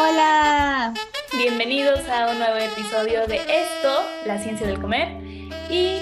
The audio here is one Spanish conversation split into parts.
Hola. Bienvenidos a un nuevo episodio de esto, la ciencia del comer. Y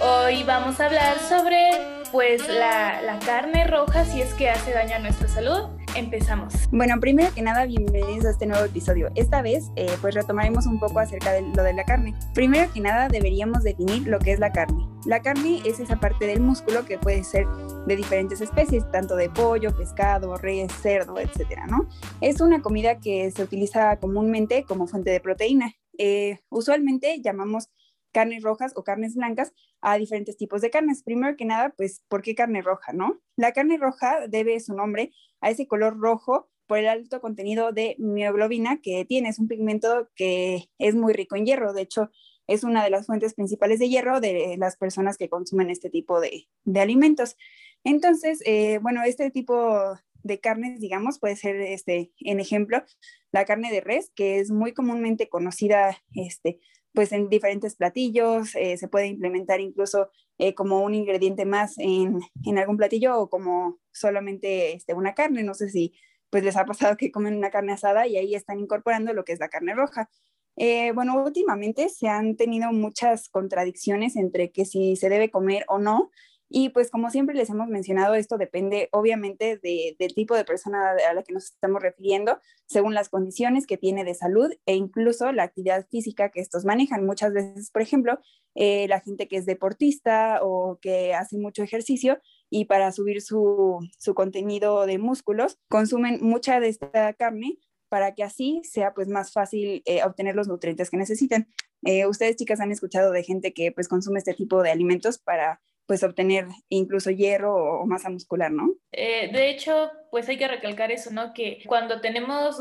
hoy vamos a hablar sobre pues la, la carne roja si es que hace daño a nuestra salud empezamos. Bueno, primero que nada, bienvenidos a este nuevo episodio. Esta vez, eh, pues retomaremos un poco acerca de lo de la carne. Primero que nada, deberíamos definir lo que es la carne. La carne es esa parte del músculo que puede ser de diferentes especies, tanto de pollo, pescado, res, cerdo, etcétera, ¿no? Es una comida que se utiliza comúnmente como fuente de proteína. Eh, usualmente llamamos carnes rojas o carnes blancas a diferentes tipos de carnes. Primero que nada, pues, ¿por qué carne roja, no? La carne roja debe su nombre a ese color rojo por el alto contenido de mioglobina que tiene. Es un pigmento que es muy rico en hierro. De hecho, es una de las fuentes principales de hierro de las personas que consumen este tipo de, alimentos. Entonces, eh, bueno, este tipo de carnes, digamos, puede ser, este, en ejemplo, la carne de res, que es muy comúnmente conocida este, pues en diferentes platillos, eh, se puede implementar incluso eh, como un ingrediente más en, algún platillo o como solamente este, una carne. No sé si pues les ha pasado que comen una carne asada y ahí están incorporando lo que es la carne roja. Eh, bueno, últimamente se han tenido muchas contradicciones entre que si se debe comer o no, y pues como siempre les hemos mencionado, esto depende obviamente del tipo de persona a la que nos estamos refiriendo, según las condiciones que tiene de salud e incluso la actividad física que estos manejan. Muchas veces, por ejemplo, eh, la gente que es deportista o que hace mucho ejercicio y para subir su, contenido de músculos consumen mucha de esta carne para que así sea pues más fácil eh, obtener los nutrientes que necesitan. Eh, ustedes chicas han escuchado de gente que pues consume este tipo de alimentos para pues obtener incluso hierro o, masa muscular, ¿no? Eh, de hecho, pues hay que recalcar eso, ¿no? Que cuando tenemos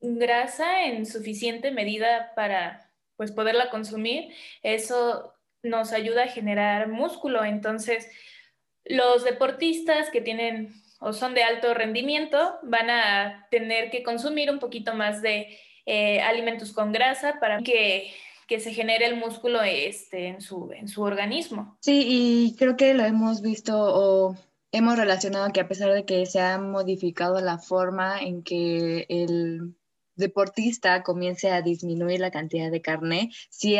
grasa en suficiente medida para pues poderla consumir, eso nos ayuda a generar músculo. Entonces, los deportistas que tienen o son de alto rendimiento van a tener que consumir un poquito más de eh, alimentos con grasa para que que se genere el músculo este, en, su, en su organismo. Sí, y creo que lo hemos visto o hemos relacionado que a pesar de que se ha modificado la forma en que el deportista comience a disminuir la cantidad de carne, sí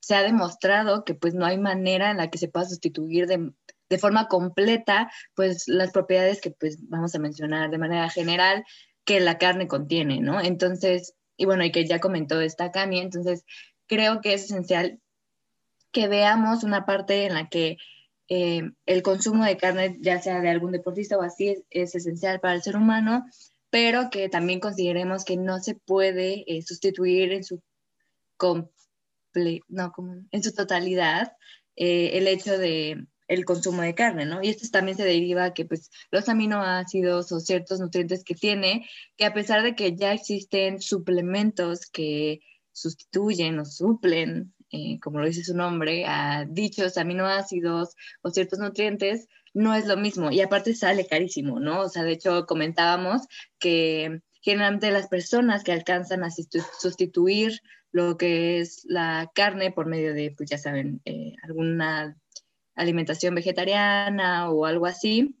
se ha demostrado que pues no hay manera en la que se pueda sustituir de, de forma completa pues las propiedades que pues vamos a mencionar de manera general que la carne contiene, ¿no? Entonces, y bueno, y que ya comentó esta Cami, entonces creo que es esencial que veamos una parte en la que eh, el consumo de carne, ya sea de algún deportista o así, es, esencial para el ser humano, pero que también consideremos que no se puede eh, sustituir en su, no, en su totalidad eh, el hecho de el consumo de carne, ¿no? Y esto también se deriva que pues los aminoácidos o ciertos nutrientes que tiene, que a pesar de que ya existen suplementos que sustituyen o suplen, eh, como lo dice su nombre, a dichos aminoácidos o ciertos nutrientes, no es lo mismo. Y aparte sale carísimo, ¿no? O sea, de hecho comentábamos que generalmente las personas que alcanzan a sustituir lo que es la carne por medio de, pues ya saben, eh, alguna alimentación vegetariana o algo así,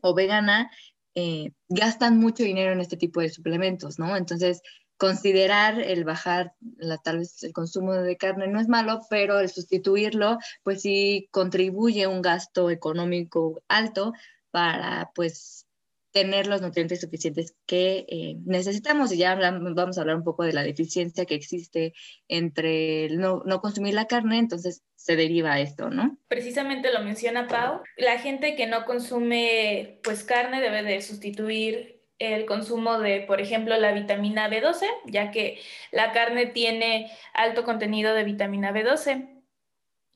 o vegana, eh, gastan mucho dinero en este tipo de suplementos, ¿no? Entonces, considerar el bajar la, tal vez el consumo de carne no es malo, pero el sustituirlo pues sí contribuye a un gasto económico alto para pues tener los nutrientes suficientes que eh, necesitamos. Y ya vamos a hablar un poco de la deficiencia que existe entre no, no, consumir la carne, entonces se deriva esto, ¿no? Precisamente lo menciona Pau. La gente que no consume pues carne debe de sustituir el consumo de, por ejemplo, la vitamina B12, ya que la carne tiene alto contenido de vitamina B12.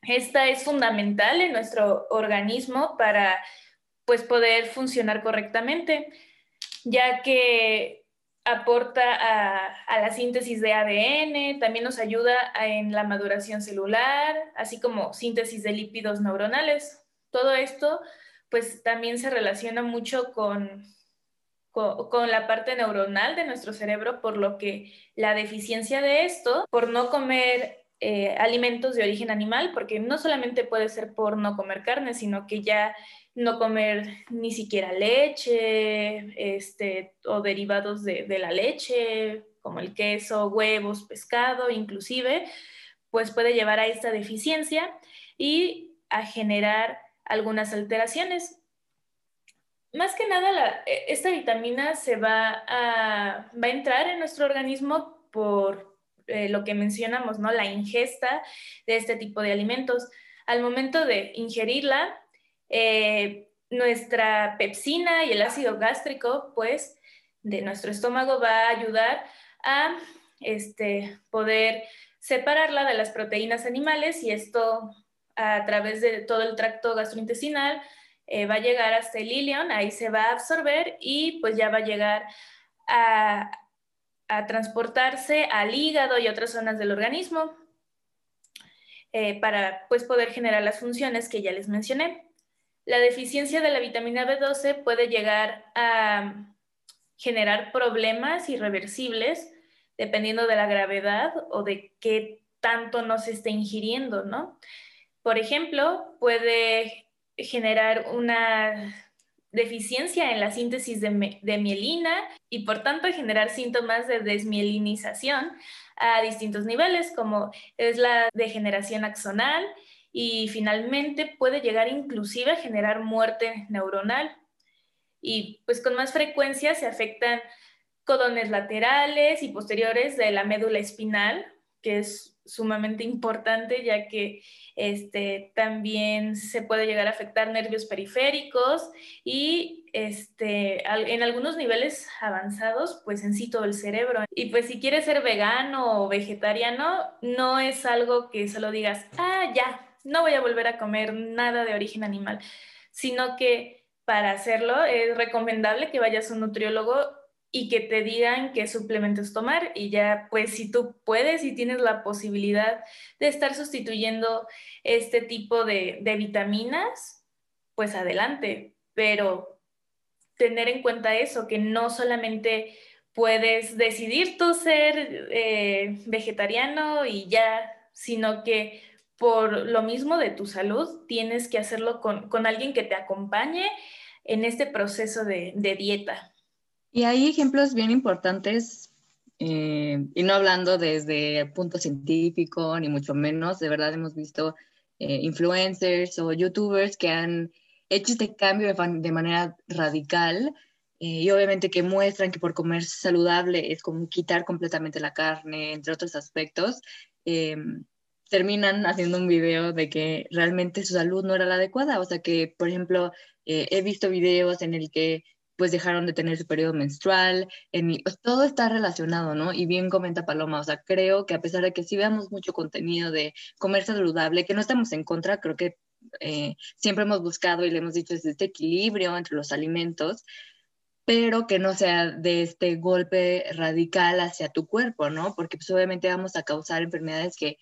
Esta es fundamental en nuestro organismo para pues, poder funcionar correctamente, ya que aporta a, la síntesis de ADN, también nos ayuda en la maduración celular, así como síntesis de lípidos neuronales. Todo esto pues también se relaciona mucho con con, la parte neuronal de nuestro cerebro, por lo que la deficiencia de esto, por no comer eh, alimentos de origen animal, porque no solamente puede ser por no comer carne, sino que ya no comer ni siquiera leche este, o derivados de, la leche, como el queso, huevos, pescado, inclusive, pues puede llevar a esta deficiencia y a generar algunas alteraciones. Más que nada, e, esta vitamina se va a, entrar en nuestro organismo por eh, lo que mencionamos, ¿no? La ingesta de este tipo de alimentos. Al momento de ingerirla, eh, nuestra pepsina y el ácido gástrico, pues, de nuestro estómago va a ayudar a este, poder separarla de las proteínas animales y esto a través de todo el tracto gastrointestinal eh, va a llegar hasta el ilion, ahí se va a absorber y pues ya va a llegar a, transportarse al hígado y otras zonas del organismo eh, para pues, poder generar las funciones que ya les mencioné. La deficiencia de la vitamina B12 puede llegar a generar problemas irreversibles dependiendo de la gravedad o de qué tanto no se esté ingiriendo, ¿no? Por ejemplo, puede generar una deficiencia en la síntesis de, mielina y por tanto generar síntomas de desmielinización a distintos niveles, como es la degeneración axonal y finalmente puede llegar inclusive a generar muerte neuronal. Y pues con más frecuencia se afectan codones laterales y posteriores de la médula espinal, que es sumamente importante ya que este, también se puede llegar a afectar nervios periféricos y este, en algunos niveles avanzados, pues en sí todo el cerebro. Y pues si quieres ser vegano o vegetariano, no es algo que solo digas, ah, ya, no voy a volver a comer nada de origen animal, sino que para hacerlo es recomendable que vayas a un nutriólogo y que te digan qué suplementos tomar y ya pues si tú puedes y tienes la posibilidad de estar sustituyendo este tipo de, vitaminas, pues adelante, pero tener en cuenta eso, que no solamente puedes decidir tú ser eh, vegetariano y ya, sino que por lo mismo de tu salud tienes que hacerlo con, alguien que te acompañe en este proceso de dieta. Y hay ejemplos bien importantes, eh, y no hablando desde punto científico, ni mucho menos, de verdad hemos visto eh, influencers o youtubers que han hecho este cambio de, manera radical eh, y obviamente que muestran que por comer saludable es como quitar completamente la carne, entre otros aspectos, terminan haciendo un video de que realmente su salud no era la adecuada. O sea que, por ejemplo, he visto videos en el que pues dejaron de tener su periodo menstrual, en, pues, todo está relacionado, ¿no? Y bien comenta Paloma, o sea, creo que a pesar de que sí veamos mucho contenido de comer saludable, que no estamos en contra, creo que eh, siempre hemos buscado y le hemos dicho este equilibrio entre los alimentos, pero que no sea de este golpe radical hacia tu cuerpo, ¿no? Porque pues obviamente vamos a causar enfermedades que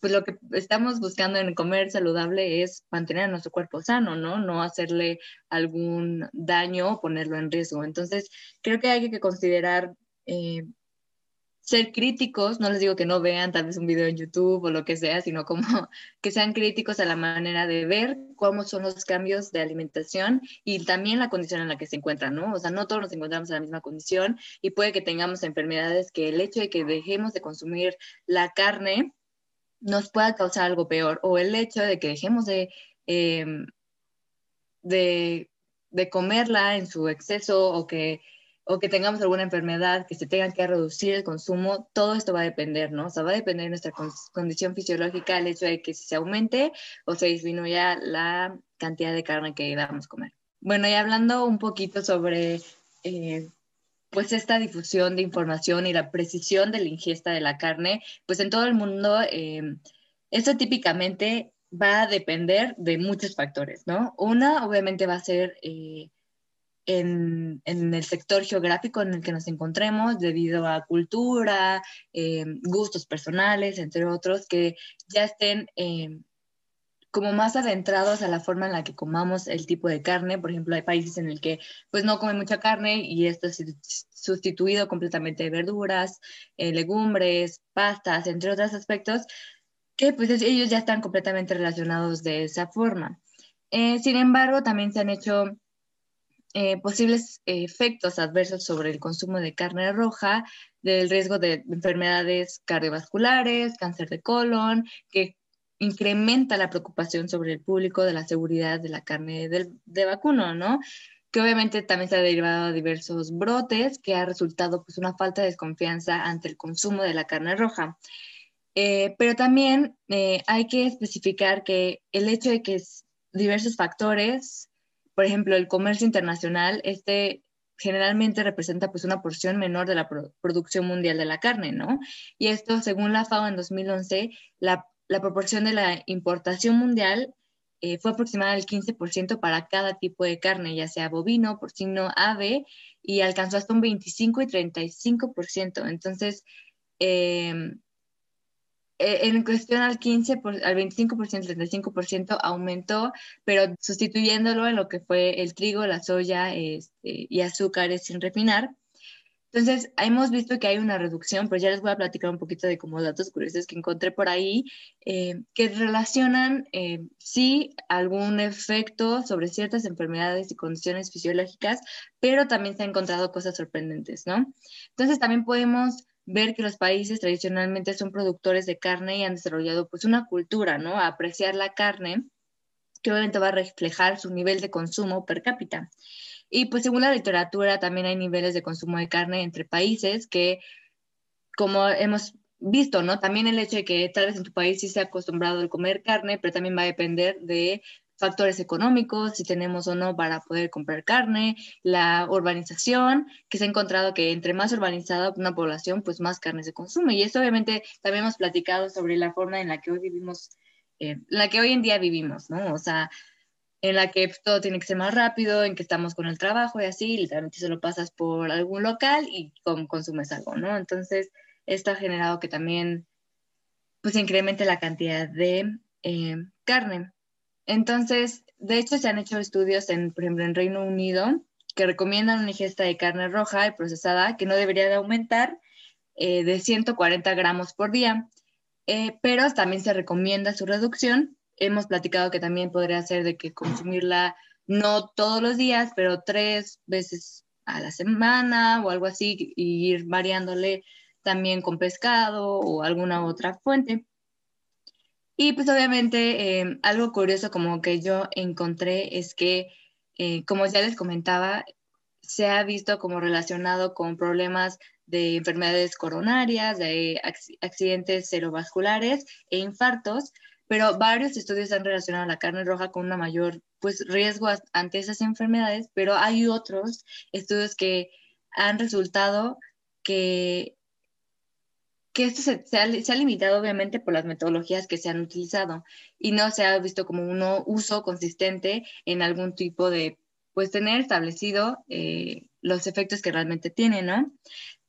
pues lo que estamos buscando en comer saludable es mantener a nuestro cuerpo sano, ¿no? No hacerle algún daño o ponerlo en riesgo. Entonces, creo que hay que considerar eh, ser críticos, no les digo que no vean tal vez un video en YouTube o lo que sea, sino como que sean críticos a la manera de ver cómo son los cambios de alimentación y también la condición en la que se encuentran, ¿no? O sea, no todos nos encontramos en la misma condición y puede que tengamos enfermedades que el hecho de que dejemos de consumir la carne nos pueda causar algo peor o el hecho de que dejemos de, em, de, comerla en su exceso o que, o que tengamos alguna enfermedad, que se tenga que reducir el consumo, todo esto va a depender, ¿no? O sea, va a depender de nuestra condición fisiológica, el hecho de que se aumente o se disminuya la cantidad de carne que debamos comer. Bueno, y hablando un poquito sobre eh, pues esta difusión de información y la precisión de la ingesta de la carne, pues en todo el mundo, eh, eso típicamente va a depender de muchos factores, ¿no? Una, obviamente, va a ser eh, en, el sector geográfico en el que nos encontremos, debido a cultura, eh, gustos personales, entre otros, que ya estén como más adentrados a la forma en la que comamos el tipo de carne. Por ejemplo, hay países en el que pues no comen mucha carne y esto es sustituido completamente de verduras, eh, legumbres, pastas, entre otros aspectos, que pues ellos ya están completamente relacionados de esa forma. Eh, sin embargo, también se han hecho eh, posibles efectos adversos sobre el consumo de carne roja, del riesgo de enfermedades cardiovasculares, cáncer de colon, que incrementa la preocupación sobre el público de la seguridad de la carne de vacuno, ¿no? Que obviamente también se ha derivado a diversos brotes, que ha resultado pues una falta de desconfianza ante el consumo de la carne roja. Eh, pero también eh, hay que especificar que el hecho de que diversos factores, por ejemplo, el comercio internacional, este generalmente representa pues una porción menor de la producción mundial de la carne, ¿no? Y esto, según la FAO en 2011, la, la proporción de la importación mundial eh, fue aproximada al 15% para cada tipo de carne, ya sea bovino, porcino, ave, y alcanzó hasta un 25 y 35%. Entonces, eh, eh, en cuestión al 15, al 25%, 35% aumentó, pero sustituyéndolo en lo que fue el trigo, la soya este, y azúcares sin refinar. Entonces, hemos visto que hay una reducción, pero ya les voy a platicar un poquito de como datos curiosos que encontré por ahí, eh, que relacionan eh, sí algún efecto sobre ciertas enfermedades y condiciones fisiológicas, pero también se han encontrado cosas sorprendentes, ¿no? Entonces, también podemos ver que los países tradicionalmente son productores de carne y han desarrollado pues una cultura, ¿no? A apreciar la carne, que obviamente va a reflejar su nivel de consumo per cápita. Y pues según la literatura también hay niveles de consumo de carne entre países que, como hemos visto, ¿no? También el hecho de que tal vez en tu país sí se ha acostumbrado a comer carne, pero también va a depender de factores económicos, si tenemos o no para poder comprar carne, la urbanización, que se ha encontrado que entre más urbanizada una población, pues más carne se consume. Y eso obviamente también hemos platicado sobre la forma en la que hoy vivimos, eh, la que hoy en día vivimos, ¿no? O sea, en la que todo tiene que ser más rápido, en que estamos con el trabajo y así, literalmente se lo pasas por algún local y consumes algo, ¿no? Entonces, esto ha generado que también pues incremente la cantidad de eh, carne. Entonces, de hecho, se han hecho estudios, en, por ejemplo, en Reino Unido, que recomiendan una ingesta de carne roja y procesada que no debería de aumentar eh, de 140 gramos por día, eh, pero también se recomienda su reducción. Hemos platicado que también podría ser de que consumirla no todos los días, pero tres veces a la semana o algo así, y ir variándole también con pescado o alguna otra fuente. Y pues obviamente eh, algo curioso como que yo encontré es que, eh, como ya les comentaba, se ha visto como relacionado con problemas de enfermedades coronarias, de accidentes cerebrovasculares e infartos, pero varios estudios han relacionado la carne roja con una mayor pues, riesgo ante esas enfermedades, pero hay otros estudios que han resultado que que esto se, ha, limitado obviamente por las metodologías que se han utilizado y no se ha visto como un uso consistente en algún tipo de, pues tener establecido eh, los efectos que realmente tiene, ¿no?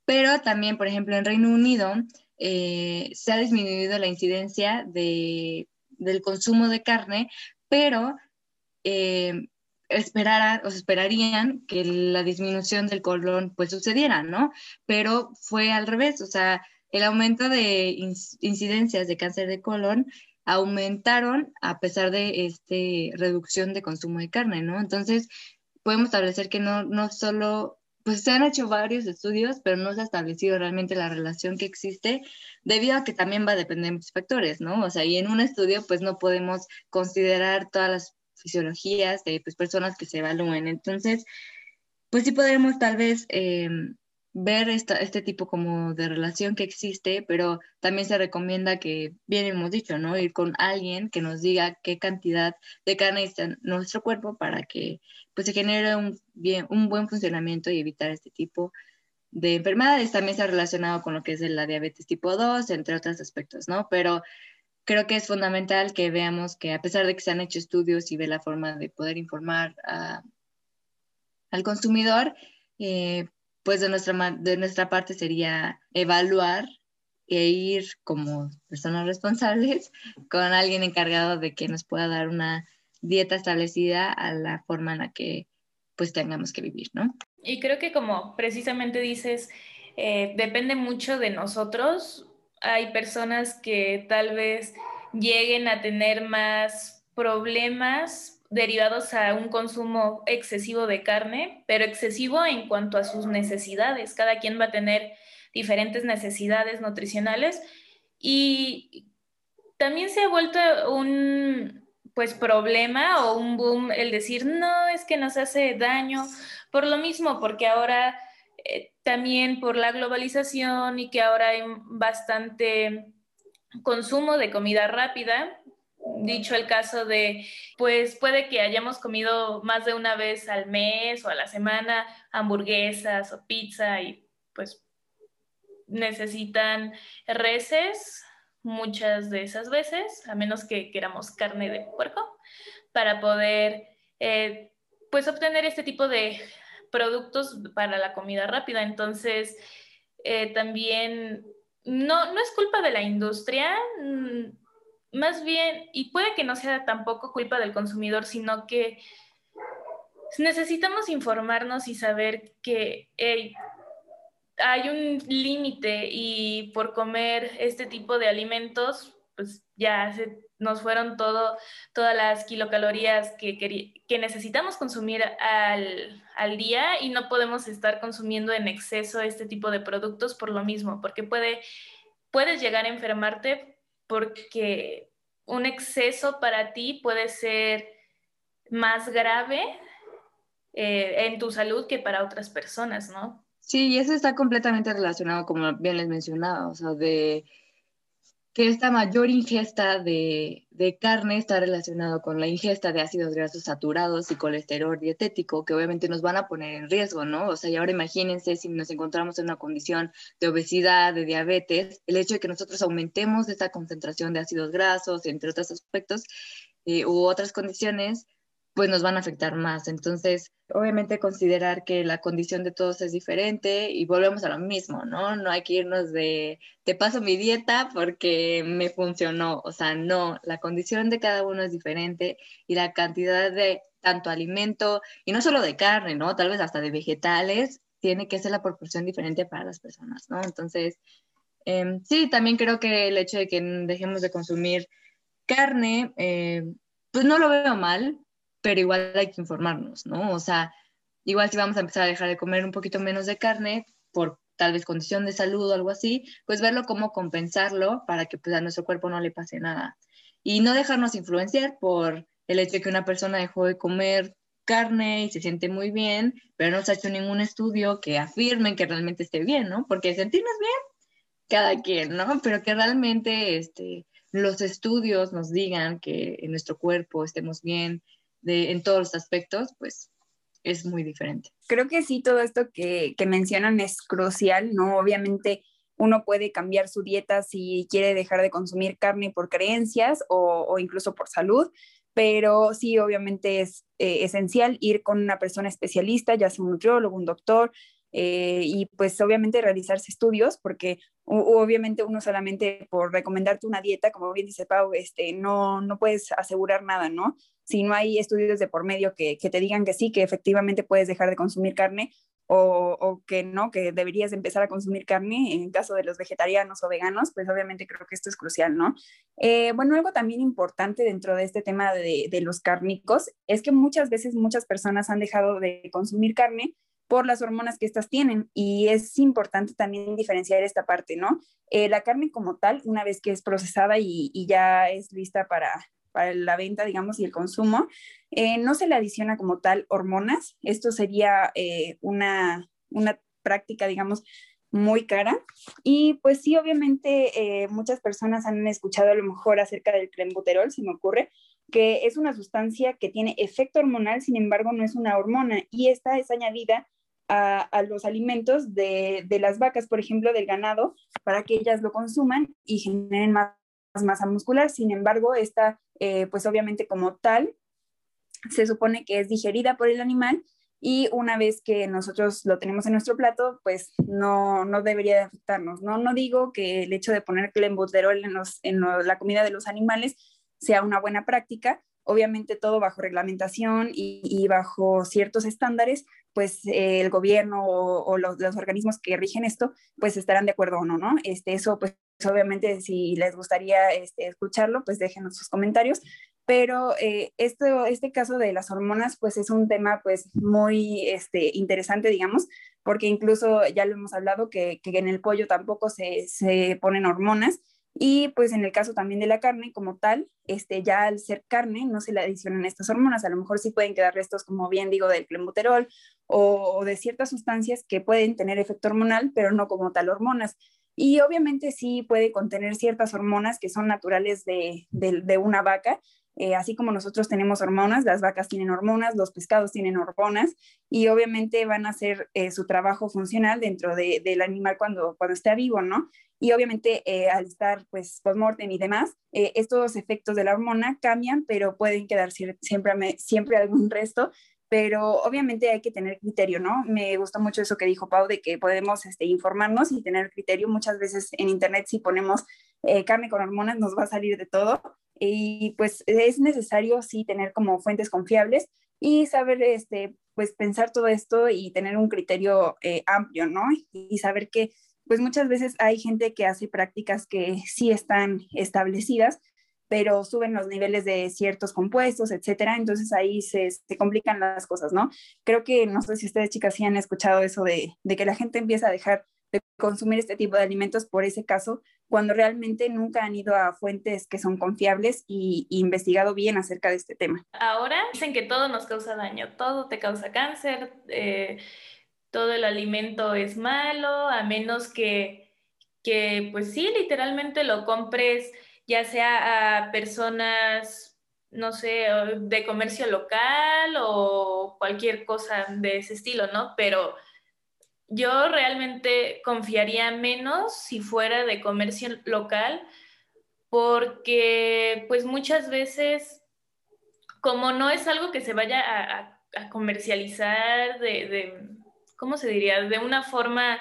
Pero también, por ejemplo, en Reino Unido eh, se ha disminuido la incidencia de, del consumo de carne, pero eh, esperara, o esperarían que la disminución del colon pues sucediera, ¿no? Pero fue al revés, o sea, el aumento de incidencias de cáncer de colon aumentaron a pesar de esta reducción de consumo de carne, ¿no? Entonces, podemos establecer que no, no solo, pues se han hecho varios estudios, pero no se ha establecido realmente la relación que existe, debido a que también va a depender de muchos factores, ¿no? O sea, y en un estudio, pues no podemos considerar todas las fisiologías de pues, personas que se evalúen. Entonces, pues sí podemos tal vez... Eh, ver esta, este tipo como de relación que existe, pero también se recomienda que, bien hemos dicho, ¿no? Ir con alguien que nos diga qué cantidad de carne está en nuestro cuerpo para que pues se genere un, bien, un buen funcionamiento y evitar este tipo de enfermedades. También ha relacionado con lo que es la diabetes tipo 2, entre otros aspectos, ¿no? Pero creo que es fundamental que veamos que a pesar de que se han hecho estudios y ve la forma de poder informar al consumidor, eh, pues de nuestra, de nuestra parte sería evaluar e ir como personas responsables con alguien encargado de que nos pueda dar una dieta establecida a la forma en la que pues tengamos que vivir, ¿no? Y creo que como precisamente dices, eh, depende mucho de nosotros. Hay personas que tal vez lleguen a tener más problemas derivados a un consumo excesivo de carne, pero excesivo en cuanto a sus necesidades. Cada quien va a tener diferentes necesidades nutricionales y también se ha vuelto un pues problema o un boom el decir no es que nos hace daño por lo mismo porque ahora eh, también por la globalización y que ahora hay bastante consumo de comida rápida dicho el caso de, pues puede que hayamos comido más de una vez al mes o a la semana hamburguesas o pizza y pues necesitan reses muchas de esas veces, a menos que queramos carne de puerco, para poder eh, pues obtener este tipo de productos para la comida rápida. Entonces, eh, también no, no es culpa de la industria, mm, más bien, y puede que no sea tampoco culpa del consumidor, sino que necesitamos informarnos y saber que hay un límite y por comer este tipo de alimentos, pues ya se, nos fueron todo, todas las kilocalorías que, que, necesitamos consumir al, al, día y no podemos estar consumiendo en exceso este tipo de productos por lo mismo, porque puede, puedes llegar a enfermarte porque un exceso para ti puede ser más grave eh, en tu salud que para otras personas, ¿no? Sí, y eso está completamente relacionado, como bien les mencionaba, o sea, de que esta mayor ingesta de, de, carne está relacionado con la ingesta de ácidos grasos saturados y colesterol dietético, que obviamente nos van a poner en riesgo, ¿no? O sea, y ahora imagínense si nos encontramos en una condición de obesidad, de diabetes, el hecho de que nosotros aumentemos esta concentración de ácidos grasos, entre otros aspectos, eh, u otras condiciones, pues nos van a afectar más. Entonces, obviamente considerar que la condición de todos es diferente y volvemos a lo mismo, ¿no? No hay que irnos de, te paso mi dieta porque me funcionó. O sea, no, la condición de cada uno es diferente y la cantidad de tanto alimento, y no solo de carne, ¿no? Tal vez hasta de vegetales, tiene que ser la proporción diferente para las personas, ¿no? Entonces, em, sí, también creo que el hecho de que dejemos de consumir carne, eh, pues no lo veo mal, pero igual hay que informarnos, ¿no? O sea, igual si vamos a empezar a dejar de comer un poquito menos de carne por tal vez condición de salud o algo así, pues verlo cómo compensarlo para que pues, a nuestro cuerpo no le pase nada. Y no dejarnos influenciar por el hecho de que una persona dejó de comer carne y se siente muy bien, pero no se ha hecho ningún estudio que afirme que realmente esté bien, ¿no? Porque sentirnos bien, cada quien, ¿no? Pero que realmente este, los estudios nos digan que en nuestro cuerpo estemos bien, en todos los aspectos, pues es muy diferente. Creo que sí, todo esto que, que mencionan es crucial, ¿no? Obviamente uno puede cambiar su dieta si quiere dejar de consumir carne por creencias o, o incluso por salud, pero sí, obviamente es eh, esencial ir con una persona especialista, ya sea un nutriólogo, un doctor, eh, y pues obviamente realizarse estudios, porque obviamente uno solamente por recomendarte una dieta, como bien dice Pau, este, no, no puedes asegurar nada, ¿no? Si no hay estudios de por medio que, que te digan que sí, que efectivamente puedes dejar de consumir carne, o, o, que no, que deberías empezar a consumir carne en caso de los vegetarianos o veganos, pues obviamente creo que esto es crucial, ¿no? Eh, bueno, algo también importante dentro de este tema de, de, los cárnicos es que muchas veces muchas personas han dejado de consumir carne por las hormonas que estas tienen. Y es importante también diferenciar esta parte, ¿no? Eh, la carne como tal, una vez que es procesada y, ya es lista para, la venta, digamos, y el consumo, eh, no se le adiciona como tal hormonas. Esto sería eh, una, una práctica, digamos, muy cara. Y pues sí, obviamente muchas personas han escuchado a lo mejor acerca del clenbuterol, si me ocurre, que es una sustancia que tiene efecto hormonal, sin embargo no es una hormona y esta es añadida a, los alimentos de, las vacas, por ejemplo, del ganado, para que ellas lo consuman y generen más, masa muscular. Sin embargo, esta, eh, pues obviamente como tal, se supone que es digerida por el animal y una vez que nosotros lo tenemos en nuestro plato, pues no, no debería de afectarnos. ¿no? no digo que el hecho de poner clenbuterol en, en la comida de los animales sea una buena práctica, obviamente todo bajo reglamentación y, bajo ciertos estándares, pues eh, el gobierno o, los, organismos que rigen esto, pues estarán de acuerdo o no, ¿no? Este, eso, pues obviamente si les gustaría este, escucharlo, pues déjenos sus comentarios. Pero eh, este caso de las hormonas pues es un tema pues muy este, interesante, digamos, porque incluso ya lo hemos hablado que, que en el pollo tampoco se, se, ponen hormonas. Y pues en el caso también de la carne como tal, este, ya al ser carne no se le adicionan estas hormonas, a lo mejor sí pueden quedar restos, como bien digo, del clenbuterol o, de ciertas sustancias que pueden tener efecto hormonal, pero no como tal hormonas. Y obviamente sí puede contener ciertas hormonas que son naturales de, de, de una vaca, eh, así como nosotros tenemos hormonas, las vacas tienen hormonas, los pescados tienen hormonas y obviamente van a hacer eh, su trabajo funcional dentro de, del animal cuando, cuando está vivo, ¿no? Y obviamente eh, al estar pues post-mortem y demás, estos efectos de la hormona cambian, pero pueden quedar siempre, siempre algún resto pero obviamente hay que tener criterio, ¿no? Me gusta mucho eso que dijo Pau de que podemos este, informarnos y tener criterio. Muchas veces en Internet si ponemos carne con hormonas nos va a salir de todo, y pues es necesario sí tener como fuentes confiables y saber este pues pensar todo esto y tener un criterio eh, amplio, ¿no? Y saber que pues muchas veces hay gente que hace prácticas que sí están establecidas, pero suben los niveles de ciertos compuestos, etcétera, entonces ahí se, se, complican las cosas, ¿no? Creo que no sé si ustedes chicas sí han escuchado eso de, que la gente empieza a dejar de consumir este tipo de alimentos por ese caso, cuando realmente nunca han ido a fuentes que son confiables y, investigado bien acerca de este tema. Ahora dicen que todo nos causa daño, todo te causa cáncer, eh, todo el alimento es malo, a menos que, que, pues sí, literalmente lo compres ya sea a personas, no sé, de comercio local o cualquier cosa de ese estilo, ¿no? Pero yo realmente confiaría menos si fuera de comercio local, porque pues muchas veces, como no es algo que se vaya a, comercializar de, ¿cómo se diría? De una forma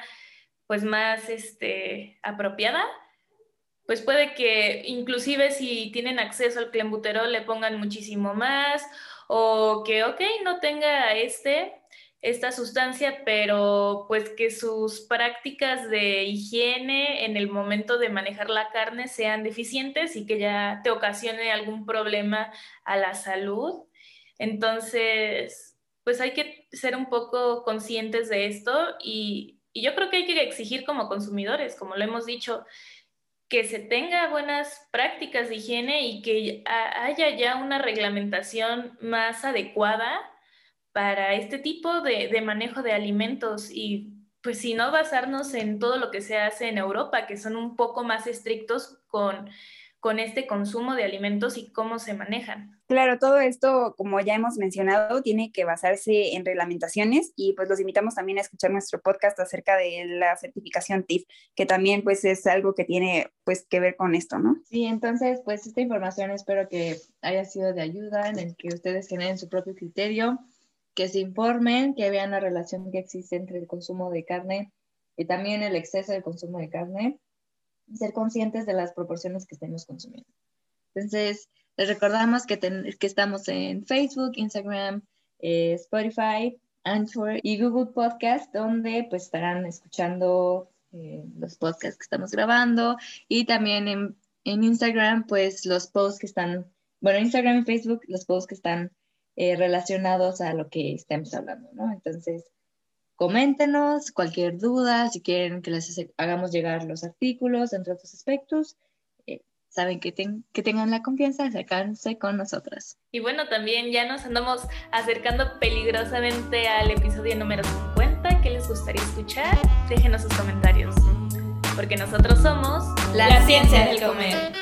pues más este, apropiada, pues puede que inclusive si tienen acceso al clenbuterol le pongan muchísimo más o que, ok, no tenga este, esta sustancia, pero pues que sus prácticas de higiene en el momento de manejar la carne sean deficientes y que ya te ocasione algún problema a la salud. Entonces, pues hay que ser un poco conscientes de esto y, yo creo que hay que exigir como consumidores, como lo hemos dicho, que se tenga buenas prácticas de higiene y que haya ya una reglamentación más adecuada para este tipo de, manejo de alimentos. Y pues si no basarnos en todo lo que se hace en Europa, que son un poco más estrictos con, con este consumo de alimentos y cómo se manejan. Claro, todo esto, como ya hemos mencionado, tiene que basarse en reglamentaciones y pues los invitamos también a escuchar nuestro podcast acerca de la certificación TIF, que también pues es algo que tiene pues que ver con esto, ¿no? Sí, entonces pues esta información espero que haya sido de ayuda en el que ustedes generen su propio criterio que se informen, que vean la relación que existe entre el consumo de carne y también el exceso de consumo de carne ser conscientes de las proporciones que estemos consumiendo. Entonces, les recordamos que, que estamos en Facebook, Instagram, eh, Spotify, Anchor y Google Podcast, donde pues estarán escuchando eh, los podcasts que estamos grabando y también en, en Instagram pues los posts que están, bueno, Instagram y Facebook, los posts que están eh, relacionados a lo que estemos hablando, ¿no? Entonces, coméntenos cualquier duda, si quieren que les hagamos llegar los artículos, entre otros aspectos. Eh, saben que, que tengan la confianza de acercarse con nosotras. Y bueno, también ya nos andamos acercando peligrosamente al episodio número 50. ¿Qué les gustaría escuchar? Déjenos sus comentarios. Porque nosotros somos la, ciencia del comer.